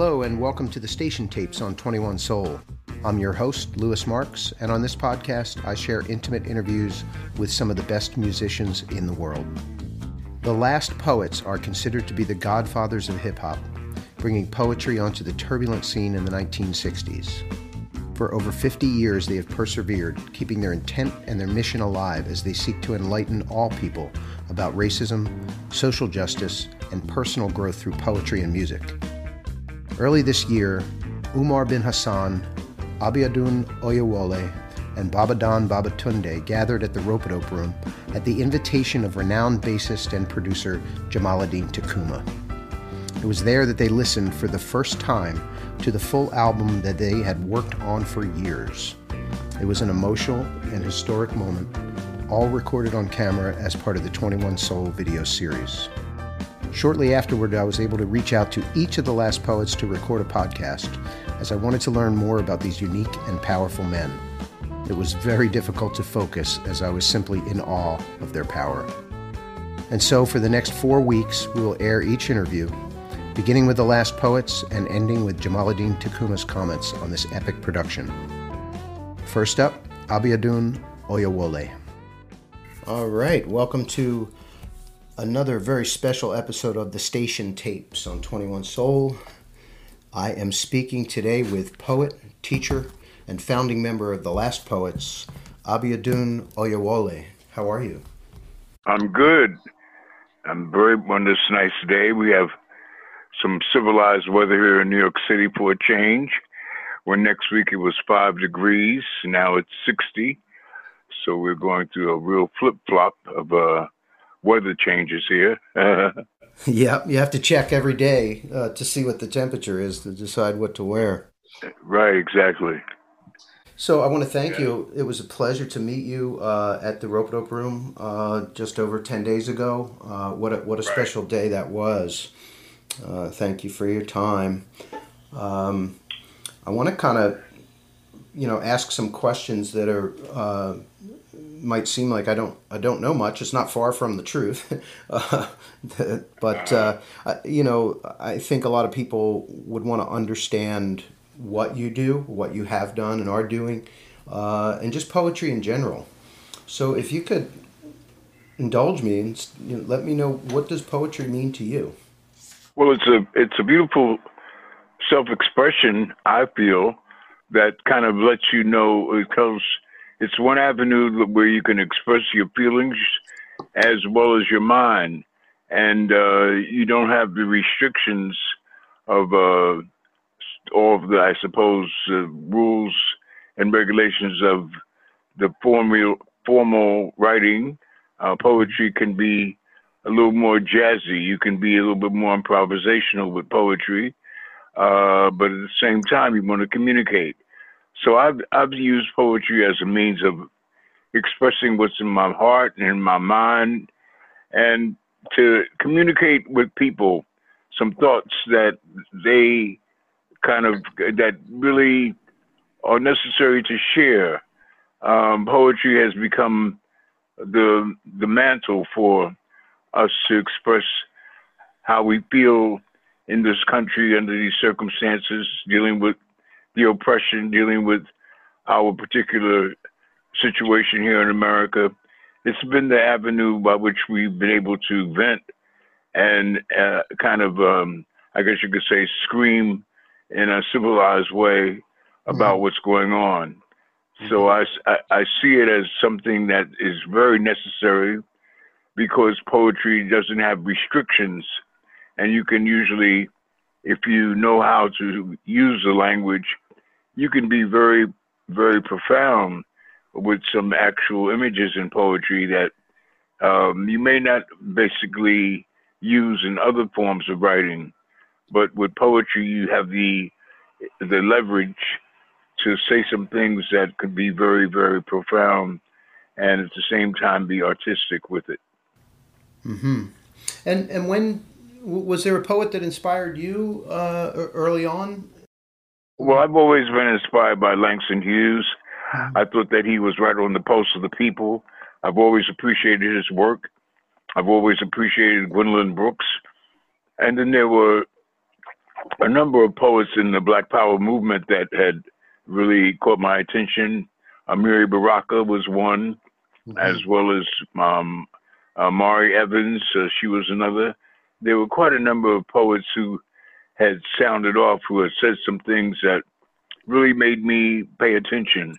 Hello, and welcome to the Station Tapes on 21 Soul. I'm your host, Lewis Marks, and on this podcast, I share intimate interviews with some of the best musicians in the world. The Last Poets are considered to be the godfathers of hip hop, bringing poetry onto the turbulent scene in the 1960s. For over 50 years, they have persevered, keeping their intent and their mission alive as they seek to enlighten all people about racism, social justice, and personal growth through poetry and music. Early this year, Umar bin Hassan, Abiodun Oyewole, and Baba Donn Babatunde gathered at the Rope-A-Dope Room at the invitation of renowned bassist and producer Jamaaladeen Tacuma. It was there that they listened for the first time to the full album that they had worked on for years. It was an emotional and historic moment, all recorded on camera as part of the 21 Soul video series. Shortly afterward, I was able to reach out to each of the last poets to record a podcast, as I wanted to learn more about these unique and powerful men. It was very difficult to focus as I was simply in awe of their power. And so, for the next four weeks, we will air each interview, beginning with the last poets and ending with Jamaaladeen Tacuma's comments on this epic production. First up, Abiodun Oyewole. All right, welcome to another very special episode of the Station Tapes on 21 Soul. I am speaking today with poet, teacher, and founding member of the Last Poets, Abiodun Oyewole. How are you? I'm good. I'm very on this nice day. We have some civilized weather here in New York City for a change. Where next week it was five degrees, now it's 60. So we're going through a real flip flop of uh, weather changes here. yeah, you have to check every day uh, to see what the temperature is to decide what to wear. Right, exactly. So I want to thank you. It was a pleasure to meet you uh, at the Rope-A-Dope Room uh, just over ten days ago. Uh, what a, what a right. special day that was. Uh, thank you for your time. Um, I want to kind of, you know, ask some questions that are uh, might seem like I don't I don't know much. It's not far from the truth, uh, but uh, you know I think a lot of people would want to understand what you do, what you have done and are doing, uh, and just poetry in general. So if you could indulge me and you know, let me know what does poetry mean to you. Well, it's a it's a beautiful self expression. I feel that kind of lets you know it tells it's one avenue where you can express your feelings as well as your mind, and uh, you don't have the restrictions of uh, all of the, I suppose, uh, rules and regulations of the formal formal writing. Uh, poetry can be a little more jazzy. You can be a little bit more improvisational with poetry, uh, but at the same time, you want to communicate. So I've I've used poetry as a means of expressing what's in my heart and in my mind, and to communicate with people some thoughts that they kind of that really are necessary to share. Um, poetry has become the the mantle for us to express how we feel in this country under these circumstances, dealing with the oppression, dealing with our particular situation here in America. It's been the avenue by which we've been able to vent and uh, kind of, um, I guess you could say, scream in a civilized way about mm-hmm. what's going on. Mm-hmm. So I, I, I see it as something that is very necessary because poetry doesn't have restrictions, and you can usually, if you know how to use the language, you can be very, very profound with some actual images in poetry that um, you may not basically use in other forms of writing, but with poetry you have the the leverage to say some things that could be very, very profound, and at the same time be artistic with it. Mm-hmm. And and when was there a poet that inspired you uh, early on well, I've always been inspired by Langston Hughes. Mm-hmm. I thought that he was right on the pulse of the people. I've always appreciated his work. I've always appreciated Gwendolyn Brooks. And then there were a number of poets in the Black Power movement that had really caught my attention. Amiri Baraka was one, mm-hmm. as well as um, uh, Mari Evans. Uh, she was another. There were quite a number of poets who had sounded off, who had said some things that really made me pay attention.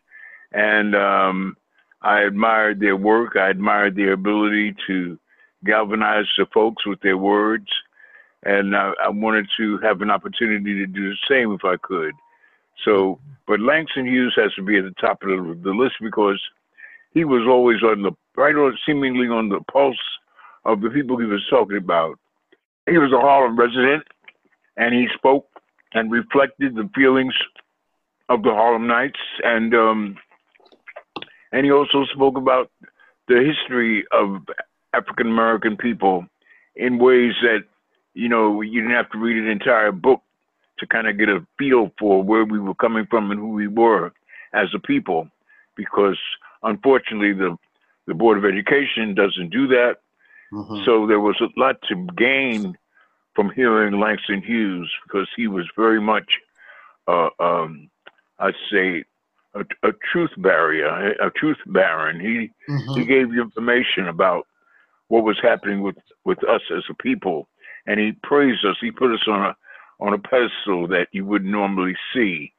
And um, I admired their work. I admired their ability to galvanize the folks with their words. And I, I wanted to have an opportunity to do the same if I could. So, but Langston Hughes has to be at the top of the, the list because he was always on the right on, seemingly on the pulse of the people he was talking about. He was a Harlem resident, and he spoke and reflected the feelings of the Harlem Nights, and um, and he also spoke about the history of African American people in ways that you know you didn't have to read an entire book to kind of get a feel for where we were coming from and who we were as a people, because unfortunately the the Board of Education doesn't do that. Mm-hmm. So there was a lot to gain from hearing Langston Hughes because he was very much, uh, um, I'd say, a, a, truth barrier, a truth baron. He mm-hmm. he gave you information about what was happening with with us as a people, and he praised us. He put us on a on a pedestal that you wouldn't normally see.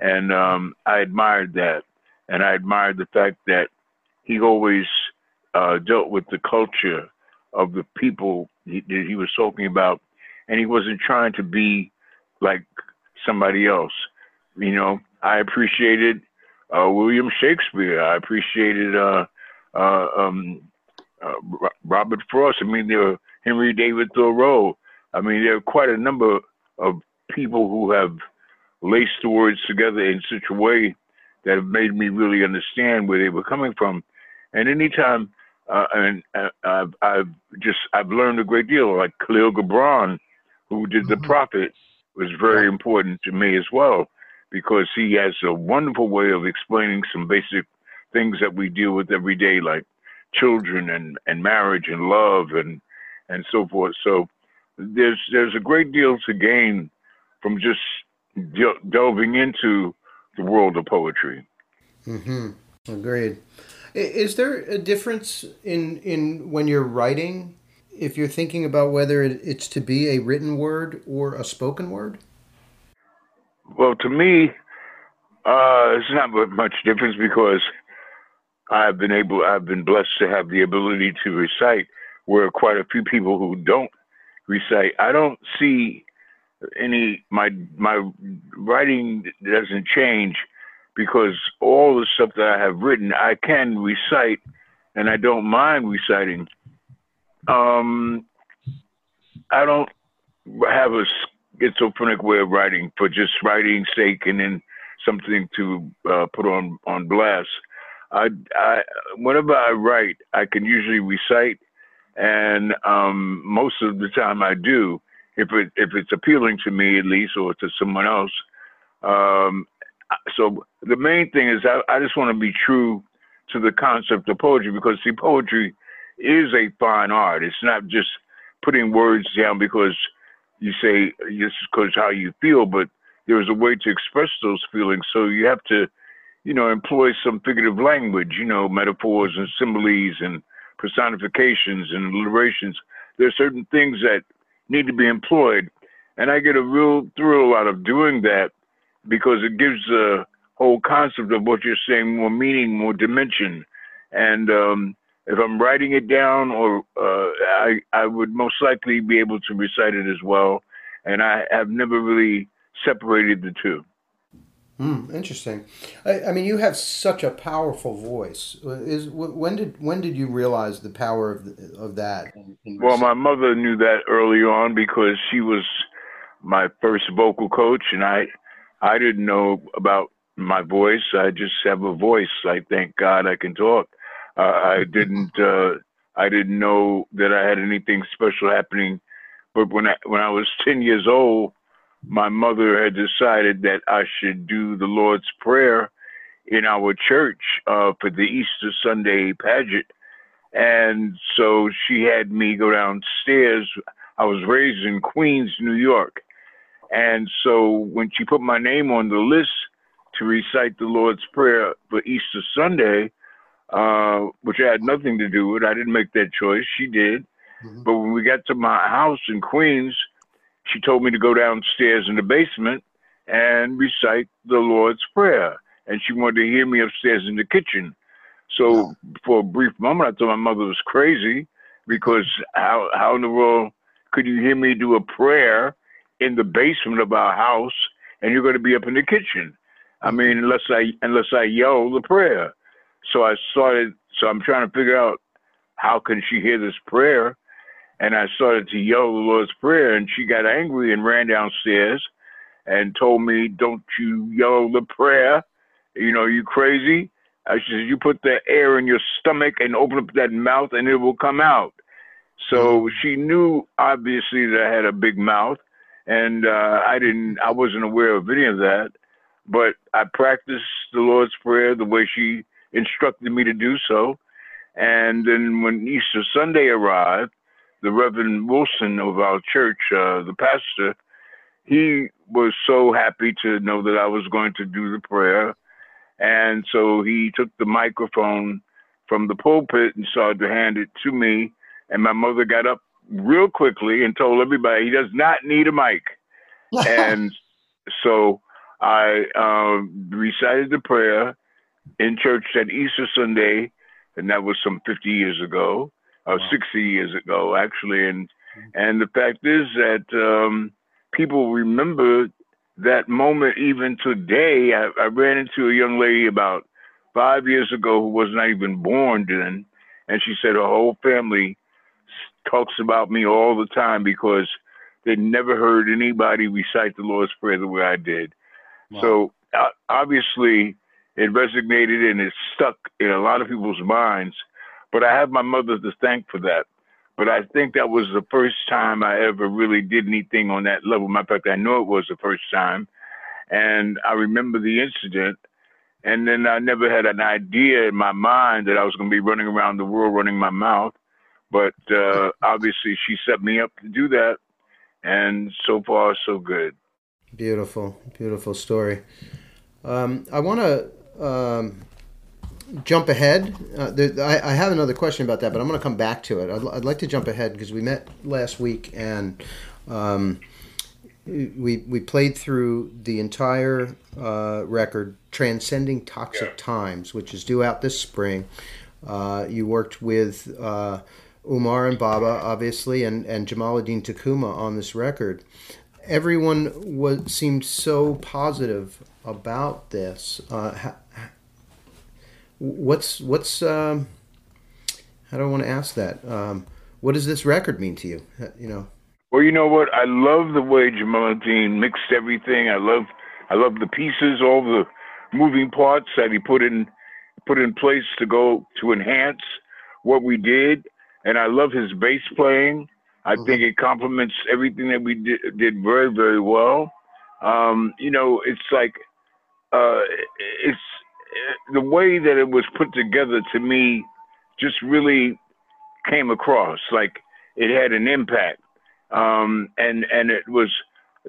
And um, I admired that. And I admired the fact that he always uh, dealt with the culture of the people he, he was talking about. And he wasn't trying to be like somebody else. You know, I appreciated uh, William Shakespeare. I appreciated uh, uh um, uh, Robert Frost. I mean, there were Henry David Thoreau. I mean, there are quite a number of people who have laced the words together in such a way that have made me really understand where they were coming from. And anytime, uh, and uh, I've, I've, just I've learned a great deal. Like Kahlil Gibran, who did mm-hmm. the Prophet, was very important to me as well because he has a wonderful way of explaining some basic things that we deal with every day, like children and, and marriage and love and and so forth. So there's there's a great deal to gain from just de- delving into the world of poetry. Mm-hmm. Agreed. Is there a difference in in when you're writing, if you're thinking about whether it's to be a written word or a spoken word? Well, to me, uh, it's not much difference because I've been able, I've been blessed to have the ability to recite, where quite a few people who don't recite. I don't see any my my writing doesn't change because all the stuff that I have written I can recite and I don't mind reciting. Um, I don't have a schizophrenic way of writing for just writing sake and then something to uh, put on on blast. I, I whenever I write, I can usually recite and um, most of the time I do. If it if it's appealing to me at least, or to someone else. Um, so the main thing is I, I just want to be true to the concept of poetry because see, poetry is a fine art. It's not just putting words down because you say just because how you feel, but there's a way to express those feelings. So you have to, you know, employ some figurative language, you know, metaphors and similes and personifications and alliterations. There are certain things that need to be employed. And I get a real thrill out of doing that because it gives the whole concept of what you're saying more meaning, more dimension. And um, if I'm writing it down, or uh, I, I would most likely be able to recite it as well. And I have never really separated the two. Hmm, interesting. I, I, mean, you have such a powerful voice. Is when did when did you realize the power of the, of that? well, my mother knew that early on because she was my first vocal coach, and I I didn't know about my voice. I just have a voice. I thank God I can talk. Uh, I didn't uh, I didn't know that I had anything special happening. But when I when I was ten years old, my mother had decided that I should do the Lord's Prayer in our church uh, for the Easter Sunday pageant. And so she had me go downstairs. I was raised in Queens, New York. And so when she put my name on the list to recite the Lord's Prayer for Easter Sunday, uh, which I had nothing to do with, I didn't make that choice. She did. Mm-hmm. But when we got to my house in Queens, she told me to go downstairs in the basement and recite the Lord's Prayer. And she wanted to hear me upstairs in the kitchen. So for a brief moment, I thought my mother was crazy because how how in the world could you hear me do a prayer in the basement of our house and you're going to be up in the kitchen? I mean, unless I unless I yell the prayer. So I started. So I'm trying to figure out how can she hear this prayer, and I started to yell the Lord's prayer, and she got angry and ran downstairs and told me, "Don't you yell the prayer? You know, you crazy." I said, "You put the air in your stomach and open up that mouth, and it will come out." So mm-hmm. she knew obviously that I had a big mouth, and uh, I didn't. I wasn't aware of any of that, but I practiced the Lord's prayer the way she instructed me to do so. And then when Easter Sunday arrived, the Reverend Wilson of our church, uh, the pastor, he was so happy to know that I was going to do the prayer. And so he took the microphone from the pulpit and started to hand it to me. And my mother got up real quickly and told everybody he does not need a mic. and so I um, recited the prayer in church that Easter Sunday, and that was some 50 years ago, or wow. 60 years ago, actually. And mm-hmm. and the fact is that um, people remember that moment even today. I, I ran into a young lady about five years ago who was not even born then, and she said her whole family talks about me all the time because they never heard anybody recite the Lord's Prayer the way I did. Wow. So uh, obviously, it resonated and it stuck in a lot of people's minds. But I have my mother to thank for that. But I think that was the first time I ever really did anything on that level. Matter of fact, I know it was the first time. And I remember the incident. And then I never had an idea in my mind that I was going to be running around the world running my mouth. But uh, obviously, she set me up to do that. And so far, so good. Beautiful, beautiful story. Um, I want to um, jump ahead. Uh, there, I, I, have another question about that, but I'm going to come back to it. I'd, I'd like to jump ahead because we met last week and um, we we played through the entire uh, record, "Transcending Toxic Times," which is due out this spring. Uh, you worked with uh, Umar and Baba, obviously, and and Jamaaladeen Tacuma on this record. Everyone was seemed so positive about this. Uh, what's what's um, how do I want to ask that? Um, what does this record mean to you? You know. Well, you know what? I love the way Jamaaladeen mixed everything. I love I love the pieces, all the moving parts that he put in put in place to go to enhance what we did. And I love his bass playing. I mm-hmm. think it complements everything that we did, did very, very well. Um, you know, it's like uh, it's the way that it was put together to me just really came across like it had an impact. Um, and and it was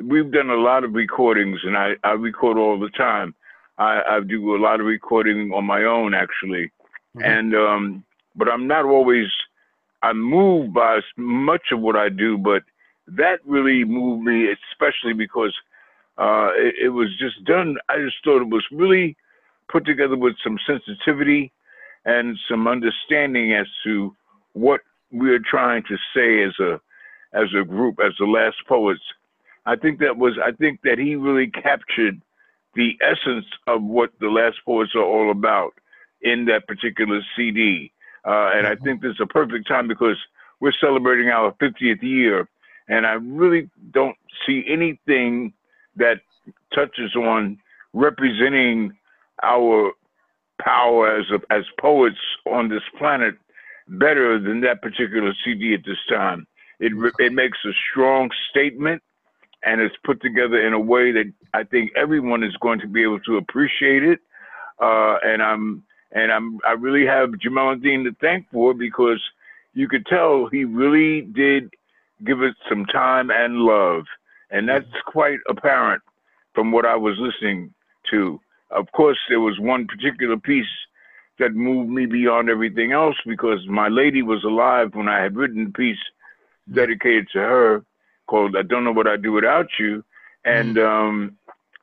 we've done a lot of recordings and i, I record all the time. I, I do a lot of recording on my own actually. Mm-hmm. and um, but i'm not always i'm moved by much of what i do but that really moved me especially because uh, it, it was just done i just thought it was really put together with some sensitivity and some understanding as to what we're trying to say as a as a group, as the last poets. I think that was I think that he really captured the essence of what the last poets are all about in that particular CD. Uh, and I mm-hmm. think this is a perfect time because we're celebrating our 50th year, and I really don't see anything that touches on representing our power as a, as poets on this planet better than that particular CD at this time. It it makes a strong statement, and it's put together in a way that I think everyone is going to be able to appreciate it. Uh, and I'm and I'm I really have Jamaaladeen to thank for because you could tell he really did give it some time and love. And that's quite apparent from what I was listening to. Of course, there was one particular piece that moved me beyond everything else because my lady was alive when I had written the piece dedicated to her called "I Don't Know What I'd Do Without You," and mm. um,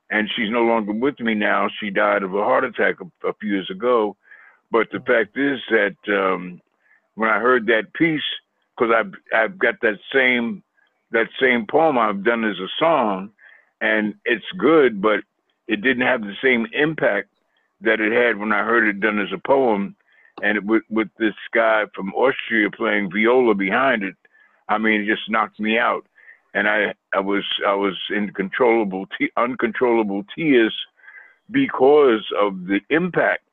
and she's no longer with me now. She died of a heart attack a, a few years ago. But the fact is that um, when I heard that piece, because I've I've got that same that same poem I've done as a song, and it's good, but it didn't have the same impact that it had when I heard it done as a poem, and it, with with this guy from Austria playing viola behind it. I mean, it just knocked me out, and I I was I was in controllable te- uncontrollable tears because of the impact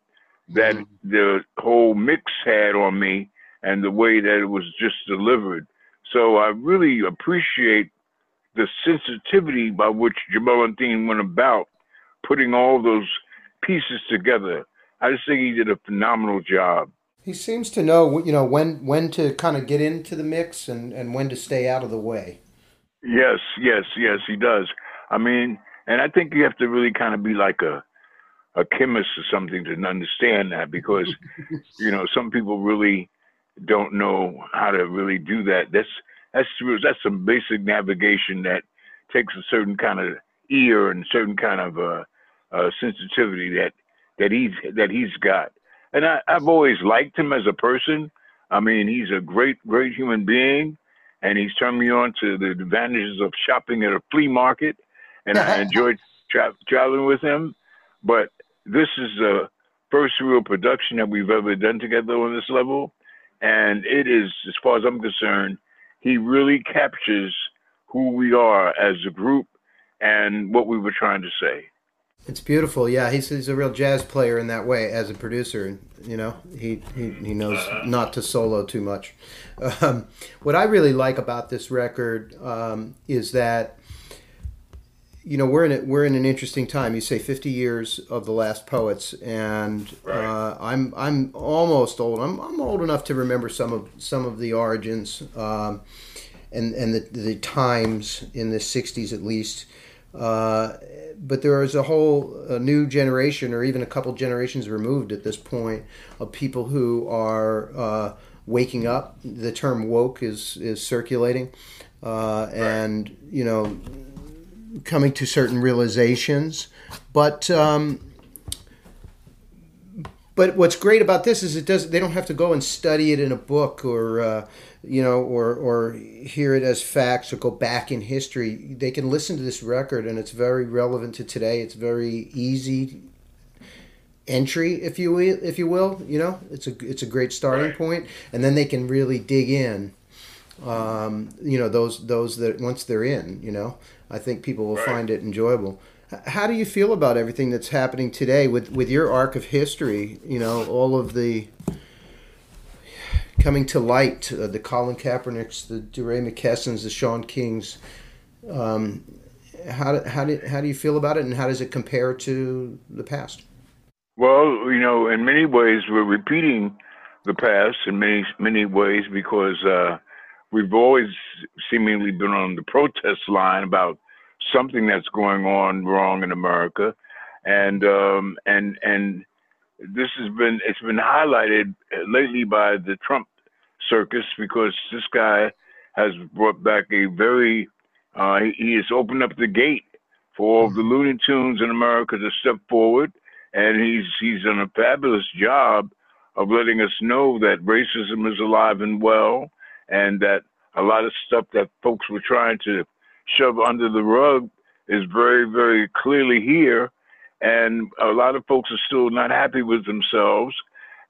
that mm-hmm. the whole mix had on me and the way that it was just delivered. So I really appreciate the sensitivity by which Jamaaladeen went about putting all those pieces together. I just think he did a phenomenal job. He seems to know, you know, when when to kind of get into the mix and, and when to stay out of the way. Yes, yes, yes, he does. I mean, and I think you have to really kind of be like a a chemist or something to understand that because you know some people really don't know how to really do that. That's that's that's some basic navigation that takes a certain kind of ear and certain kind of uh, uh, sensitivity that that he's that he's got. And I, I've always liked him as a person. I mean, he's a great, great human being, and he's turned me on to the advantages of shopping at a flea market, and I enjoyed tra- traveling with him. But this is the first real production that we've ever done together on this level. And it is, as far as I'm concerned, he really captures who we are as a group and what we were trying to say. It's beautiful. Yeah, he's, he's a real jazz player in that way as a producer. You know, he, he, he knows not to solo too much. Um, what I really like about this record um, is that you know we're in a, we're in an interesting time. You say 50 years of the last poets, and right. uh, I'm I'm almost old. I'm, I'm old enough to remember some of some of the origins, um, and and the the times in the 60s at least. Uh, but there is a whole a new generation, or even a couple generations removed at this point, of people who are uh, waking up. The term woke is is circulating, uh, and you know coming to certain realizations. But um, but what's great about this is it does they don't have to go and study it in a book or uh, you know or or hear it as facts or go back in history. They can listen to this record and it's very relevant to today. It's very easy entry if you will if you will you know it's a it's a great starting right. point and then they can really dig in um, you know those those that once they're in you know I think people will right. find it enjoyable. How do you feel about everything that's happening today with, with your arc of history? You know, all of the coming to light, uh, the Colin Kaepernicks, the DeRay McKessons, the Shaun Kings. Um, how do, how do how do you feel about it, and how does it compare to the past? Well, you know, in many ways, we're repeating the past in many many ways because uh, we've always seemingly been on the protest line about something that's going on wrong in America, and um, and and this has been it's been highlighted lately by the Trump circus because this guy has brought back a very uh, he has opened up the gate for all the Looney Tunes in America to step forward, and he's he's done a fabulous job of letting us know that racism is alive and well, and that a lot of stuff that folks were trying to shove under the rug is very, very clearly here. And a lot of folks are still not happy with themselves.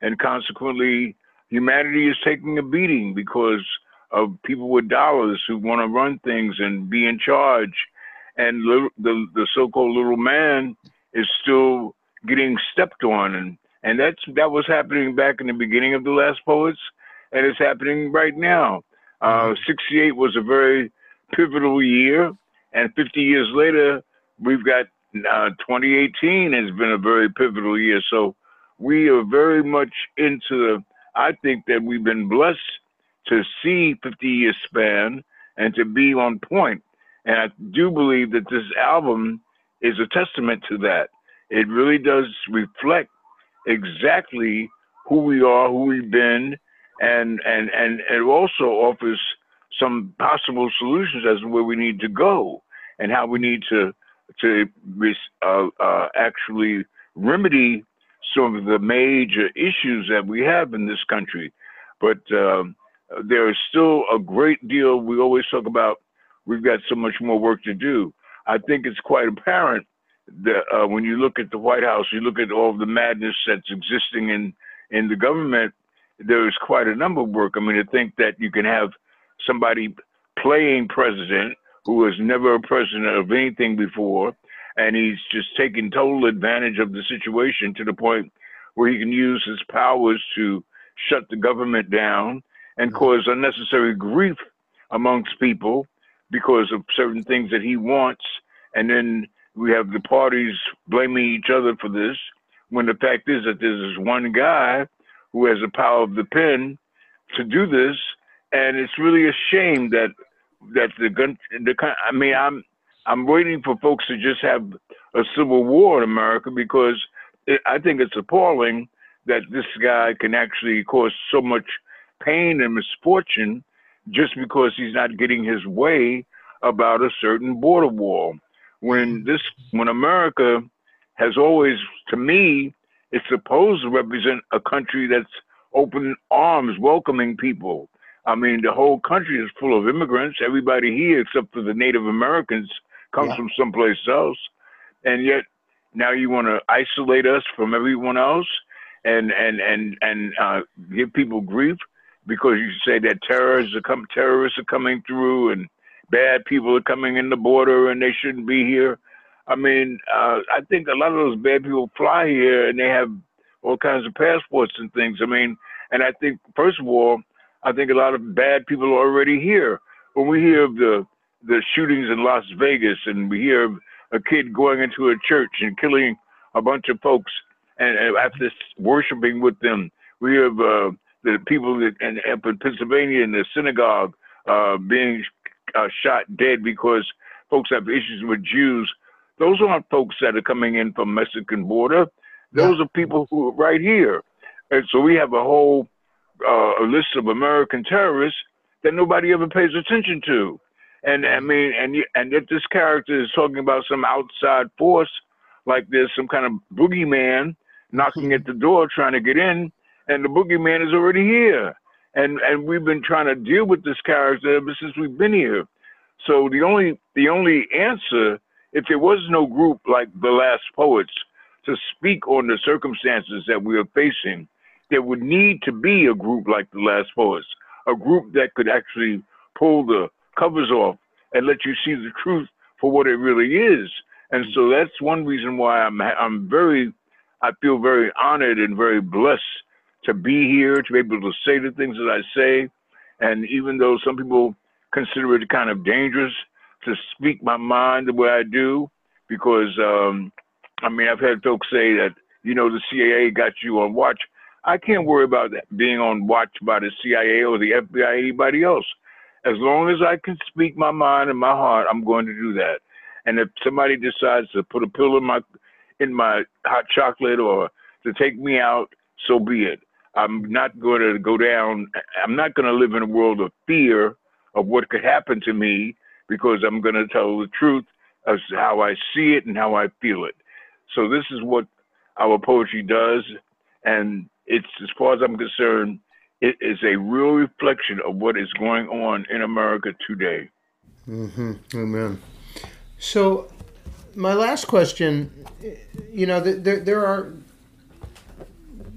And consequently, humanity is taking a beating because of people with dollars who want to run things and be in charge. And the, the so-called little man is still getting stepped on. And, and that's, that was happening back in the beginning of the last poets. And it's happening right now. Uh, mm-hmm. 68 was a very pivotal year, and 50 years later, we've got uh, 2018 has been a very pivotal year. So we are very much into the. I think that we've been blessed to see 50 year span and to be on point. And I do believe that this album is a testament to that. It really does reflect exactly who we are, who we've been, and and and it also offers some possible solutions as to where we need to go and how we need to to uh, uh, actually remedy some of the major issues that we have in this country. But um, there is still a great deal. We always talk about we've got so much more work to do. I think it's quite apparent that uh, when you look at the White House, you look at all the madness that's existing in in the government. There is quite a number of work. I mean, to think that you can have somebody playing president who was never a president of anything before, and he's just taking total advantage of the situation to the point where he can use his powers to shut the government down and mm-hmm. cause unnecessary grief amongst people because of certain things that he wants. And then we have the parties blaming each other for this, when the fact is that there's this one guy who has the power of the pen to do this. And it's really a shame that that the gun, the I mean, I'm I'm waiting for folks to just have a civil war in America because it, I think it's appalling that this guy can actually cause so much pain and misfortune just because he's not getting his way about a certain border wall. When this, when America has always, to me, it's supposed to represent a country that's open arms, welcoming people. I mean, the whole country is full of immigrants. Everybody here, except for the Native Americans, comes yeah. from someplace else. And yet, now you want to isolate us from everyone else and and and and uh, give people grief because you say that terrorists are come terrorists are coming through and bad people are coming in the border and they shouldn't be here. I mean, uh, I think a lot of those bad people fly here and they have all kinds of passports and things. I mean, and I think first of all, I think a lot of bad people are already here. When we hear of the the shootings in Las Vegas and we hear of a kid going into a church and killing a bunch of folks and, and after worshiping with them, we have uh, the people that in, in Pennsylvania in the synagogue uh, being uh, shot dead because folks have issues with Jews. Those aren't folks that are coming in from Mexican border. Those yeah. are people who are right here. And so we have a whole uh, a list of American terrorists that nobody ever pays attention to. And I mean, and and if this character is talking about some outside force, like there's some kind of boogeyman knocking at the door trying to get in, and the boogeyman is already here. And and we've been trying to deal with this character ever since we've been here. So the only the only answer, if there was no group like the Last Poets to speak on the circumstances that we are facing, there would need to be a group like the Last Poets, a group that could actually pull the covers off and let you see the truth for what it really is. And so that's one reason why I'm I'm very I feel very honored and very blessed to be here, to be able to say the things that I say. And even though some people consider it kind of dangerous to speak my mind the way I do, because um, I mean, I've had folks say that, you know, the CIA got you on watch. I can't worry about that being on watch by the CIA or the FBI, or anybody else. As long as I can speak my mind and my heart, I'm going to do that. And if somebody decides to put a pill in my in my hot chocolate or to take me out, so be it. I'm not going to go down. I'm not going to live in a world of fear of what could happen to me because I'm going to tell the truth as how I see it and how I feel it. So this is what our poetry does, and it's as far as I'm concerned, it is a real reflection of what is going on in America today. Mm-hmm. Amen. So my last question, you know, there there are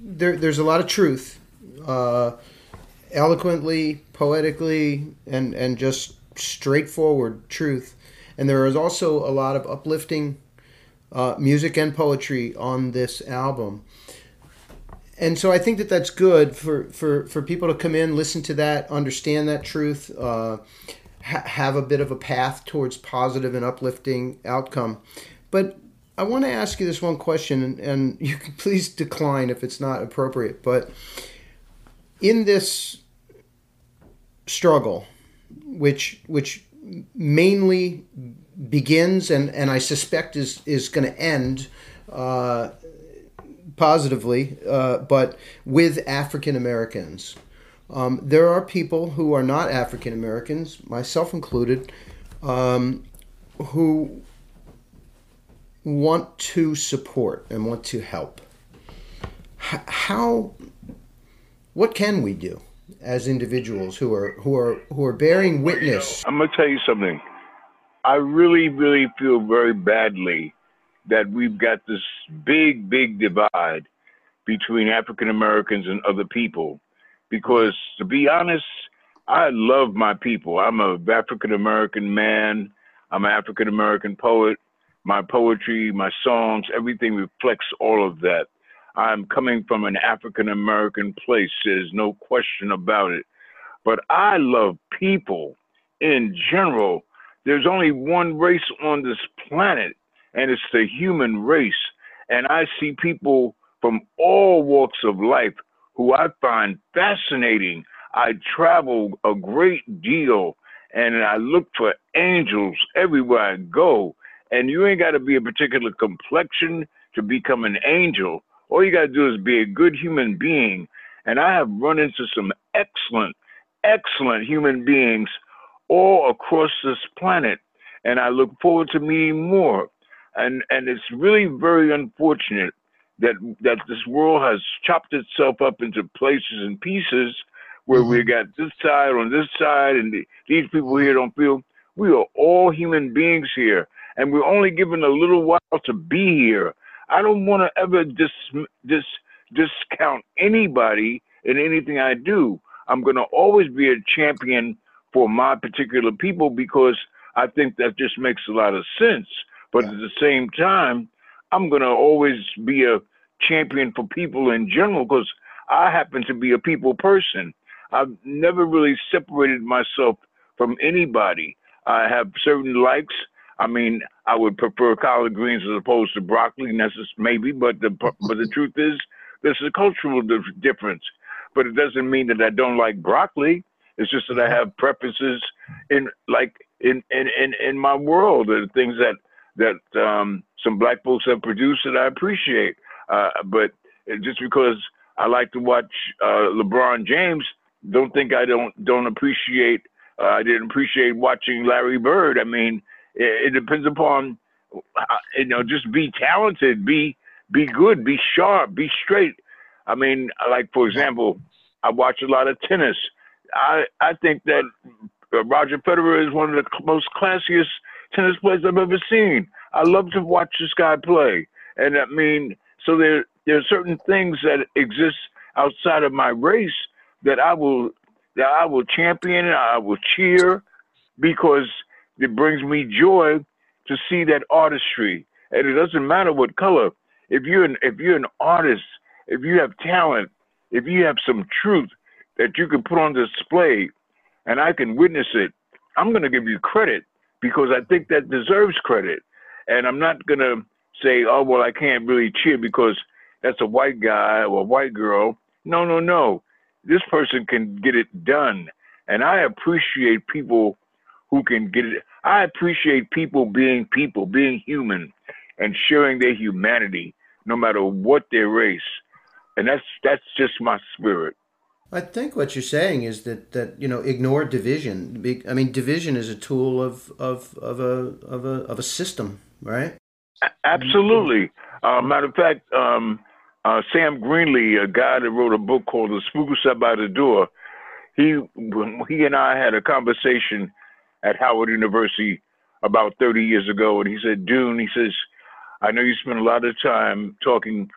there there's a lot of truth, uh, eloquently, poetically, and and just straightforward truth, and there is also a lot of uplifting uh, music and poetry on this album. And so I think that that's good for, for, for people to come in, listen to that, understand that truth, uh, ha- have a bit of a path towards positive and uplifting outcome. But I want to ask you this one question, and, and you can please decline if it's not appropriate. But in this struggle, which which mainly begins and, and I suspect is, is going to end uh, positively, uh, but with African Americans. Um, there are people who are not African Americans, myself included, um, who want to support and want to help. H- how, what can we do as individuals who are who are who are bearing witness? I'm gonna tell you something. I really, really feel very badly that we've got this big, big divide between African Americans and other people. Because to be honest, I love my people. I'm a African American man. I'm an African American poet. My poetry, my songs, everything reflects all of that. I'm coming from an African American place. There's no question about it. But I love people in general. There's only one race on this planet, and it's the human race. And I see people from all walks of life who I find fascinating. I travel a great deal and I look for angels everywhere I go. And you ain't got to be a particular complexion to become an angel. All you got to do is be a good human being. And I have run into some excellent, excellent human beings all across this planet. And I look forward to meeting more. And, and it's really very unfortunate that that this world has chopped itself up into places and pieces where mm-hmm. we got this side on this side and the, these people here don't feel we are all human beings here. And we're only given a little while to be here. I don't want to ever dis, dis, discount anybody in anything i do. I'm going to always be a champion for my particular people because i think that just makes a lot of sense but yeah. at the same time I'm going to always be a champion for people in general because I happen to be a people person. I've never really separated myself from anybody. I have certain likes. I mean, I would prefer collard greens as opposed to broccoli, maybe, but the but the truth is, there's a cultural difference. But it doesn't mean that I don't like broccoli. It's just that I mm-hmm. have preferences in like in in in, in my world, the things that that um, some black folks have produced that I appreciate. Uh, but just because I like to watch uh, LeBron James, don't think I don't don't appreciate. Uh, I didn't appreciate watching Larry Bird. I mean, it, it depends upon uh, you know just be talented, be be good, be sharp, be straight. I mean, like for example, I watch a lot of tennis. I I think that Roger Federer is one of the most classiest tennis players I've ever seen. I love to watch this guy play, and I mean, so there there are certain things that exist outside of my race that I will that I will champion and I will cheer because it brings me joy to see that artistry. And it doesn't matter what color. If you're an if you're an artist, if you have talent, if you have some truth that you can put on display and I can witness it, I'm gonna give you credit because I think that deserves credit. And I'm not going to say, oh, well, I can't really cheer because that's a white guy or a white girl. No, no, no. This person can get it done. And I appreciate people who can get it. I appreciate people being people, being human, and sharing their humanity, no matter what their race. And that's that's just my spirit. I think what you're saying is that, that you know ignore division. I mean, division is a tool of of, of a of a of a system, right? Absolutely. Uh, matter of fact, um, uh, Sam Greenlee, a guy that wrote a book called "The Spook Who Sat by the Door," he he and I had a conversation at Howard University about 30 years ago, and he said, "Dune," he says, "I know you spend a lot of time talking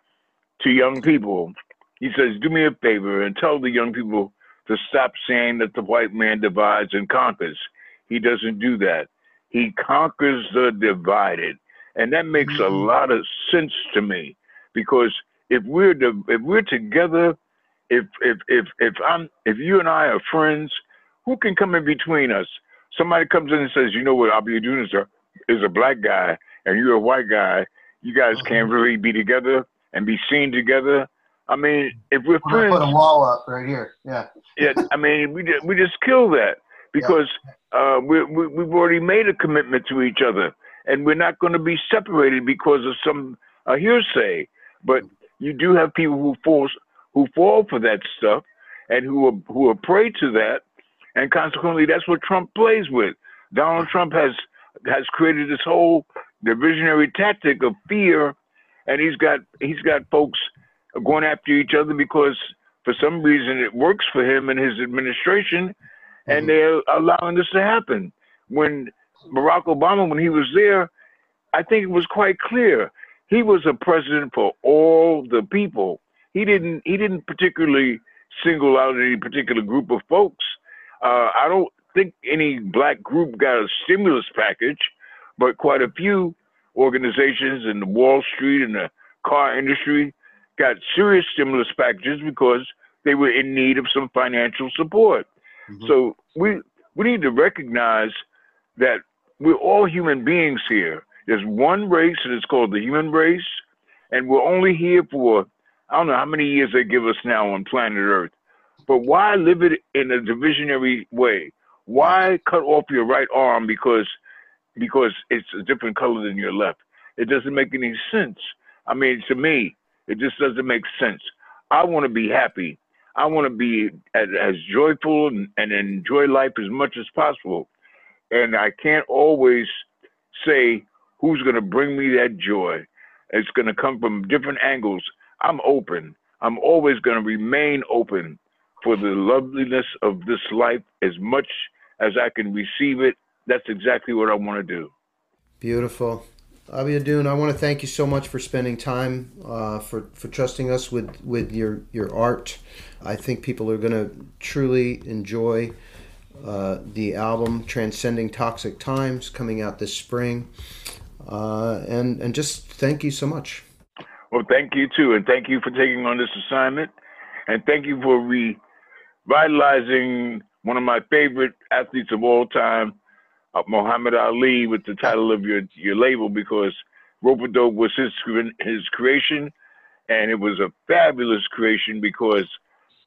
to young people." He says, "Do me a favor and tell the young people to stop saying that the white man divides and conquers. He doesn't do that. He conquers the divided. And that makes a mm-hmm. lot of sense to me because if we're if we're together, if if if if I'm if you and I are friends, who can come in between us? Somebody comes in and says, you know what, I'll be doing is a is a black guy and you're a white guy. You guys can't mm-hmm. really be together and be seen together. I mean, if we're, friends, put a wall up right here. Yeah. yeah. I mean, we just, we just kill that. because yeah. uh, we, we, we've already made a commitment to each other, and we're not going to be separated because of some uh, hearsay. But you do have people who fall who fall for that stuff, and who are who are prey to that, and consequently, that's what Trump plays with. Donald Trump has has created this whole divisionary tactic of fear, and he's got he's got folks going after each other because for some reason it works for him and his administration, and mm-hmm. they're allowing this to happen. When Barack Obama, when he was there, I think it was quite clear he was a president for all the people. He didn't he didn't particularly single out any particular group of folks. Uh, I don't think any black group got a stimulus package, but quite a few organizations in the Wall Street and the car industry got serious stimulus packages because they were in need of some financial support. Mm-hmm. So we we need to recognize that we're all human beings here. There's one race and it's called the human race, and we're only here for I don't know how many years they give us now on planet Earth. But why live it in a divisionary way? Why cut off your right arm because because it's a different color than your left? It doesn't make any sense. I mean, to me, it just doesn't make sense. I want to be happy. I want to be as, as joyful and, and enjoy life as much as possible. And I can't always say who's going to bring me that joy. It's going to come from different angles. I'm open. I'm always going to remain open for the loveliness of this life as much as I can receive it. That's exactly what I want to do. Beautiful. Abiodun, I want to thank you so much for spending time, uh, for, for trusting us with, with your, your art. I think people are going to truly enjoy uh, the album Transcending Toxic Times coming out this spring. Uh, and, and just thank you so much. Well, thank you too. And thank you for taking on this assignment. And thank you for revitalizing one of my favorite athletes of all time, uh, Muhammad Ali, with the title of your your label because Rope Dope was his his creation, and it was a fabulous creation because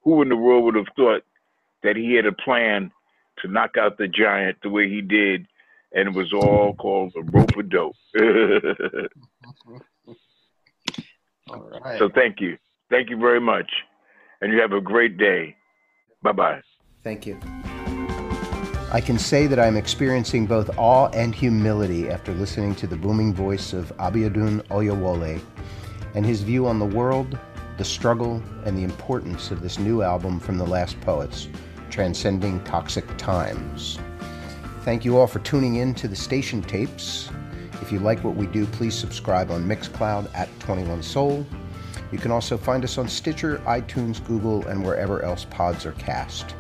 who in the world would have thought that he had a plan to knock out the giant the way he did, and it was all called the Rope Dope. all right. So thank you, thank you very much, and you have a great day. Bye bye. Thank you. I can say that I'm experiencing both awe and humility after listening to the booming voice of Abiodun Oyewole and his view on the world, the struggle, and the importance of this new album from the Last Poets, Transcending Toxic Times. Thank you all for tuning in to the station tapes. If you like what we do, please subscribe on Mixcloud at 21 Soul you can also find us on Stitcher, iTunes, Google, and wherever else pods are cast.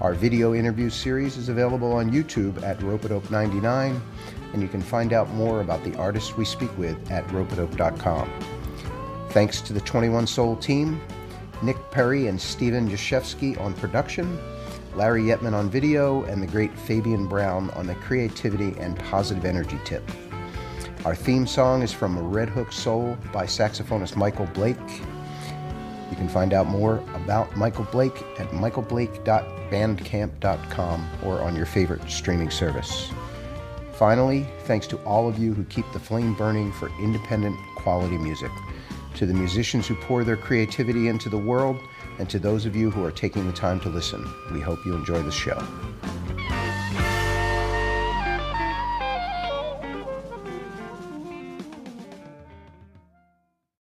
Our video interview series is available on YouTube at Ropeadope99, and you can find out more about the artists we speak with at ropeadope.com. Thanks to the 21 Soul team, Nick Perry and Steven Yashevsky on production, Larry Yetman on video, and the great Fabian Brown on the creativity and positive energy tip. Our theme song is from Red Hook Soul by saxophonist Michael Blake. You can find out more about Michael Blake at michaelblake.bandcamp.com or on your favorite streaming service. Finally, thanks to all of you who keep the flame burning for independent quality music, to the musicians who pour their creativity into the world, and to those of you who are taking the time to listen. We hope you enjoy the show.